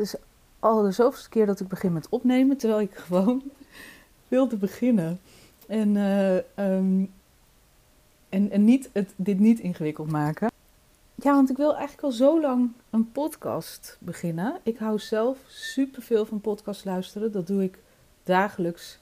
is al de zoveelste keer dat ik begin met opnemen, terwijl ik gewoon wilde beginnen. En, eh, ehm, en, en niet het, dit niet ingewikkeld maken. Ja, want ik wil eigenlijk al zo lang een podcast beginnen. Ik hou zelf superveel van podcast luisteren. Dat doe ik dagelijks.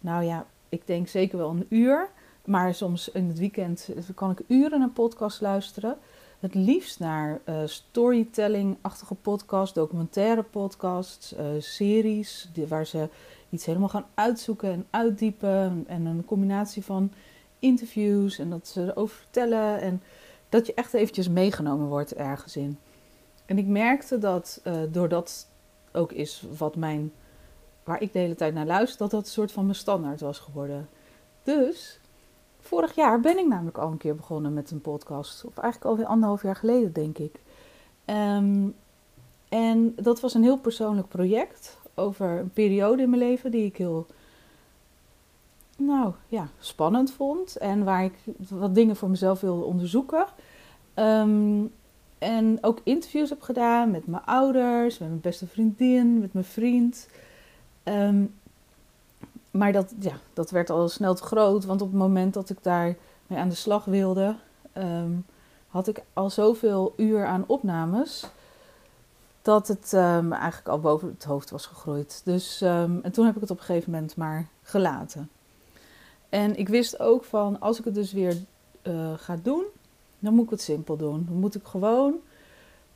Nou ja, ik denk zeker wel een uur. Maar soms in het weekend kan ik uren een podcast luisteren. Het liefst naar uh, storytelling-achtige podcasts, documentaire podcasts, uh, series, waar ze iets helemaal gaan uitzoeken en uitdiepen. En een combinatie van interviews en dat ze erover vertellen. En dat je echt eventjes meegenomen wordt ergens in. En ik merkte dat uh, doordat ook is wat mijn, waar ik de hele tijd naar luister, dat dat een soort van mijn standaard was geworden. Dus vorig jaar ben ik namelijk al een keer begonnen met een podcast. Of eigenlijk alweer anderhalf jaar geleden, denk ik. Um, en dat was een heel persoonlijk project over een periode in mijn leven die ik heel nou, ja, spannend vond. En waar ik wat dingen voor mezelf wilde onderzoeken. Um, en ook interviews heb gedaan met mijn ouders, met mijn beste vriendin, met mijn vriend. Um, maar dat, ja, dat werd al snel te groot, want op het moment dat ik daar mee aan de slag wilde, um, had ik al zoveel uur aan opnames dat het um, eigenlijk al boven het hoofd was gegroeid. Dus, um, en toen heb ik het op een gegeven moment maar gelaten. En ik wist ook van, als ik het dus weer uh, ga doen, dan moet ik het simpel doen. Dan moet ik gewoon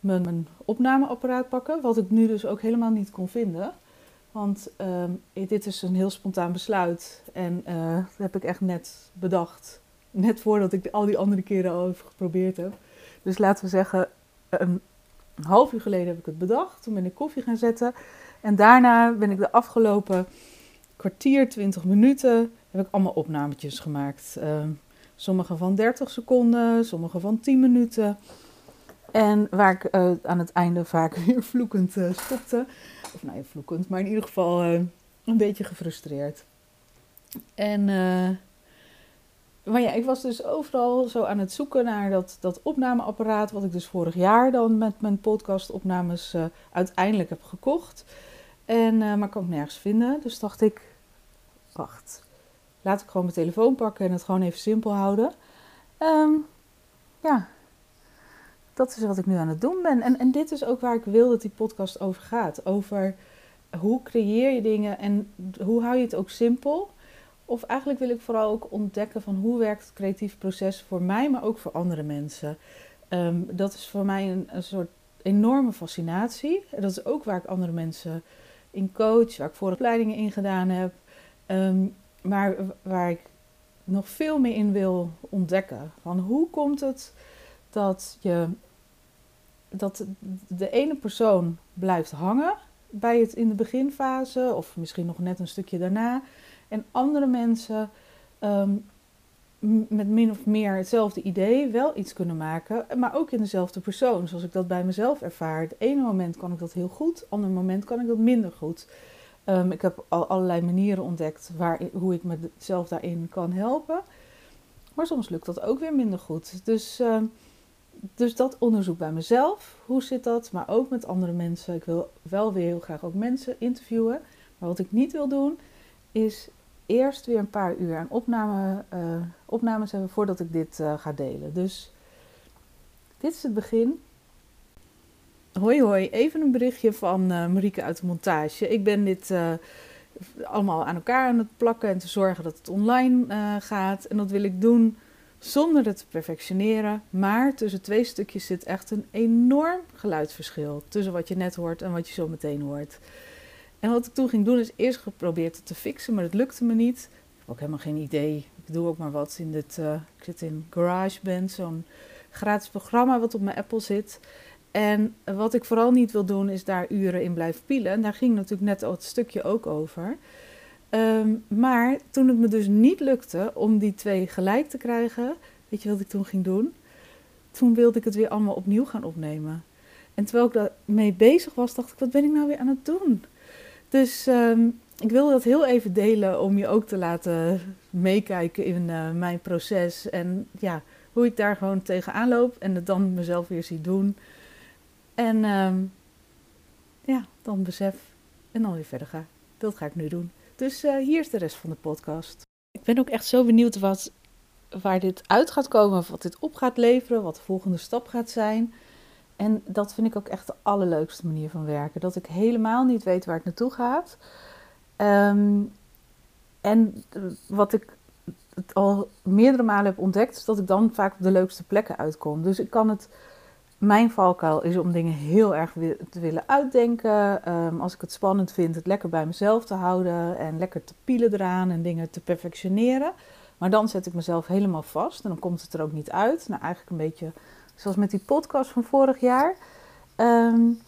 mijn, mijn opnameapparaat pakken, wat ik nu dus ook helemaal niet kon vinden. Want um, dit is een heel spontaan besluit. En uh, dat heb ik echt net bedacht. Net voordat ik al die andere keren al even geprobeerd heb. Dus laten we zeggen, een half uur geleden heb ik het bedacht. Toen ben ik koffie gaan zetten. En daarna ben ik de afgelopen kwartier, 20 minuten, heb ik allemaal opnametjes gemaakt. Uh, sommige van 30 seconden, sommige van 10 minuten. En waar ik uh, aan het einde vaak weer vloekend uh, stopte. Of nou ja, vloekend, maar in ieder geval uh, een beetje gefrustreerd. En, maar ja, ik was dus overal zo aan het zoeken naar dat, dat opnameapparaat. Wat ik dus vorig jaar dan met mijn podcastopnames uiteindelijk heb gekocht. En, maar kon ik nergens vinden. Dus dacht ik, wacht, laat ik gewoon mijn telefoon pakken en het gewoon even simpel houden. Um, ja, dat is wat ik nu aan het doen ben. En, en dit is ook waar ik wil dat die podcast over gaat. Over hoe creëer je dingen en hoe hou je het ook simpel. Of eigenlijk wil ik vooral ook ontdekken van hoe werkt het creatief proces voor mij, maar ook voor andere mensen. Um, dat is voor mij een, soort enorme fascinatie. Dat is ook waar ik andere mensen in coach, waar ik vooropleidingen in gedaan heb. Um, maar waar ik nog veel meer in wil ontdekken. Van hoe komt het dat je dat de ene persoon blijft hangen bij het in de beginfase, of misschien nog net een stukje daarna. En andere mensen um, met min of meer hetzelfde idee wel iets kunnen maken, maar ook in dezelfde persoon, zoals ik dat bij mezelf ervaar. Het ene moment kan ik dat heel goed, het andere moment kan ik dat minder goed. Um, ik heb al allerlei manieren ontdekt waar, hoe ik mezelf daarin kan helpen. Maar soms lukt dat ook weer minder goed. Dus um, dus dat onderzoek bij mezelf. Hoe zit dat? Maar ook met andere mensen. Ik wil wel weer heel graag ook mensen interviewen. Maar wat ik niet wil doen, is eerst weer een paar uur aan opname, uh, opnames hebben voordat ik dit uh, ga delen. Dus dit is het begin. Hoi hoi, even een berichtje van uh, Marieke uit de montage. Ik ben dit allemaal aan elkaar aan het plakken en te zorgen dat het online gaat. En dat wil ik doen zonder het te perfectioneren. Maar tussen twee stukjes zit echt een enorm geluidsverschil. Tussen wat je net hoort en wat je zo meteen hoort. En wat ik toen ging doen is eerst geprobeerd het te fixen, maar dat lukte me niet. Ik heb ook helemaal geen idee. Ik doe ook maar wat in dit. Uh, ik zit in GarageBand, zo'n gratis programma wat op mijn Apple zit. En wat ik vooral niet wil doen is daar uren in blijven pielen. En daar ging natuurlijk net al het stukje ook over. Um, maar toen het me dus niet lukte om die twee gelijk te krijgen, weet je wat ik toen ging doen? Toen wilde ik het weer allemaal opnieuw gaan opnemen. En terwijl ik daarmee bezig was, dacht ik, wat ben ik nou weer aan het doen? Dus um, ik wilde dat heel even delen om je ook te laten meekijken in uh, mijn proces. En ja, hoe ik daar gewoon tegenaan loop en het dan mezelf weer zie doen. En um, ja, dan besef en dan weer verder ga. Dat ga ik nu doen. Dus uh, hier is de rest van de podcast. Ik ben ook echt zo benieuwd wat, waar dit uit gaat komen, wat dit op gaat leveren, wat de volgende stap gaat zijn. En dat vind ik ook echt de allerleukste manier van werken. Dat ik helemaal niet weet waar het naartoe gaat. Um, en wat ik al meerdere malen heb ontdekt, is dat ik dan vaak op de leukste plekken uitkom. Dus ik kan het. Mijn valkuil is om dingen heel erg te willen uitdenken. Um, als ik het spannend vind, het lekker bij mezelf te houden en lekker te pielen eraan en dingen te perfectioneren. Maar dan zet ik mezelf helemaal vast en dan komt het er ook niet uit. Nou, eigenlijk een beetje zoals met die podcast van vorig jaar. Um,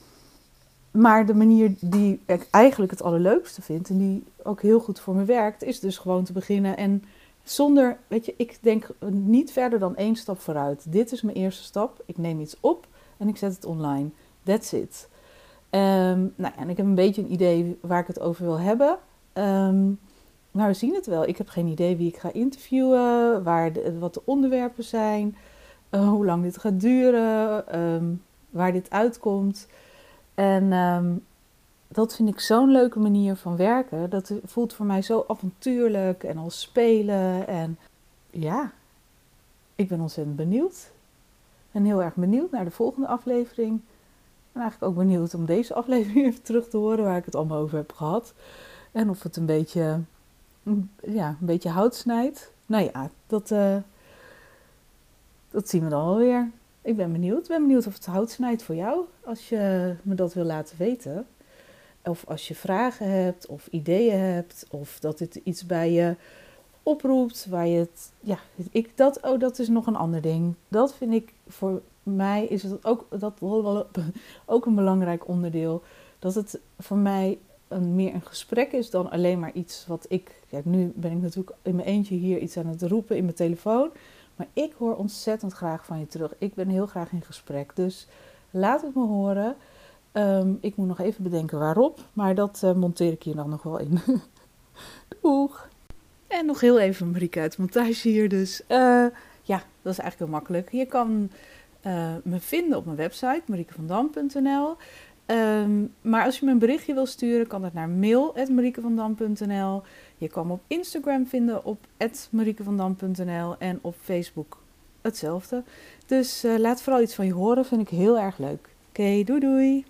maar de manier die ik eigenlijk het allerleukste vind en die ook heel goed voor me werkt, is dus gewoon te beginnen en zonder, weet je, ik denk niet verder dan één stap vooruit. Dit is mijn eerste stap. Ik neem iets op en ik zet het online. That's it. Um, nou, en ik heb een beetje een idee waar ik het over wil hebben. Um, maar we zien het wel. Ik heb geen idee wie ik ga interviewen, waar wat de onderwerpen zijn, uh, hoe lang dit gaat duren, um, waar dit uitkomt. En dat vind ik zo'n leuke manier van werken. Dat voelt voor mij zo avontuurlijk en als spelen. En ja, ik ben ontzettend benieuwd. En heel erg benieuwd naar de volgende aflevering. En eigenlijk ook benieuwd om deze aflevering even terug te horen waar ik het allemaal over heb gehad. En of het een beetje, ja, een beetje hout snijdt. Nou ja, dat, uh, dat zien we dan wel weer. Ik ben benieuwd. Ik ben benieuwd of het hout snijdt voor jou. Als je me dat wil laten weten. Of als je vragen hebt of ideeën hebt. Of dat dit iets bij je oproept. Waar je het. Ja, ik, dat, oh, dat is nog een ander ding. Dat vind ik voor mij is het ook, dat, ook een belangrijk onderdeel. Dat het voor mij een, meer een gesprek is dan alleen maar iets wat ik. Kijk, nu ben ik natuurlijk in mijn eentje hier iets aan het roepen in mijn telefoon. Maar ik hoor ontzettend graag van je terug. Ik ben heel graag in gesprek. Dus laat het me horen. Um, ik moet nog even bedenken waarop. Maar dat uh, monteer ik hier dan nog wel in. Doeg! En nog heel even Marieke uit montage hier. Dus uh, ja, dat is eigenlijk heel makkelijk. Je kan uh, me vinden op mijn website mariekevandam.nl. Um, maar als je me een berichtje wil sturen, kan dat naar mail.mariekevandam.nl. Je kan me op Instagram vinden op mariekevandam.nl en op Facebook hetzelfde. Dus uh, laat vooral iets van je horen, vind ik heel erg leuk. Oké, okay, doei doei!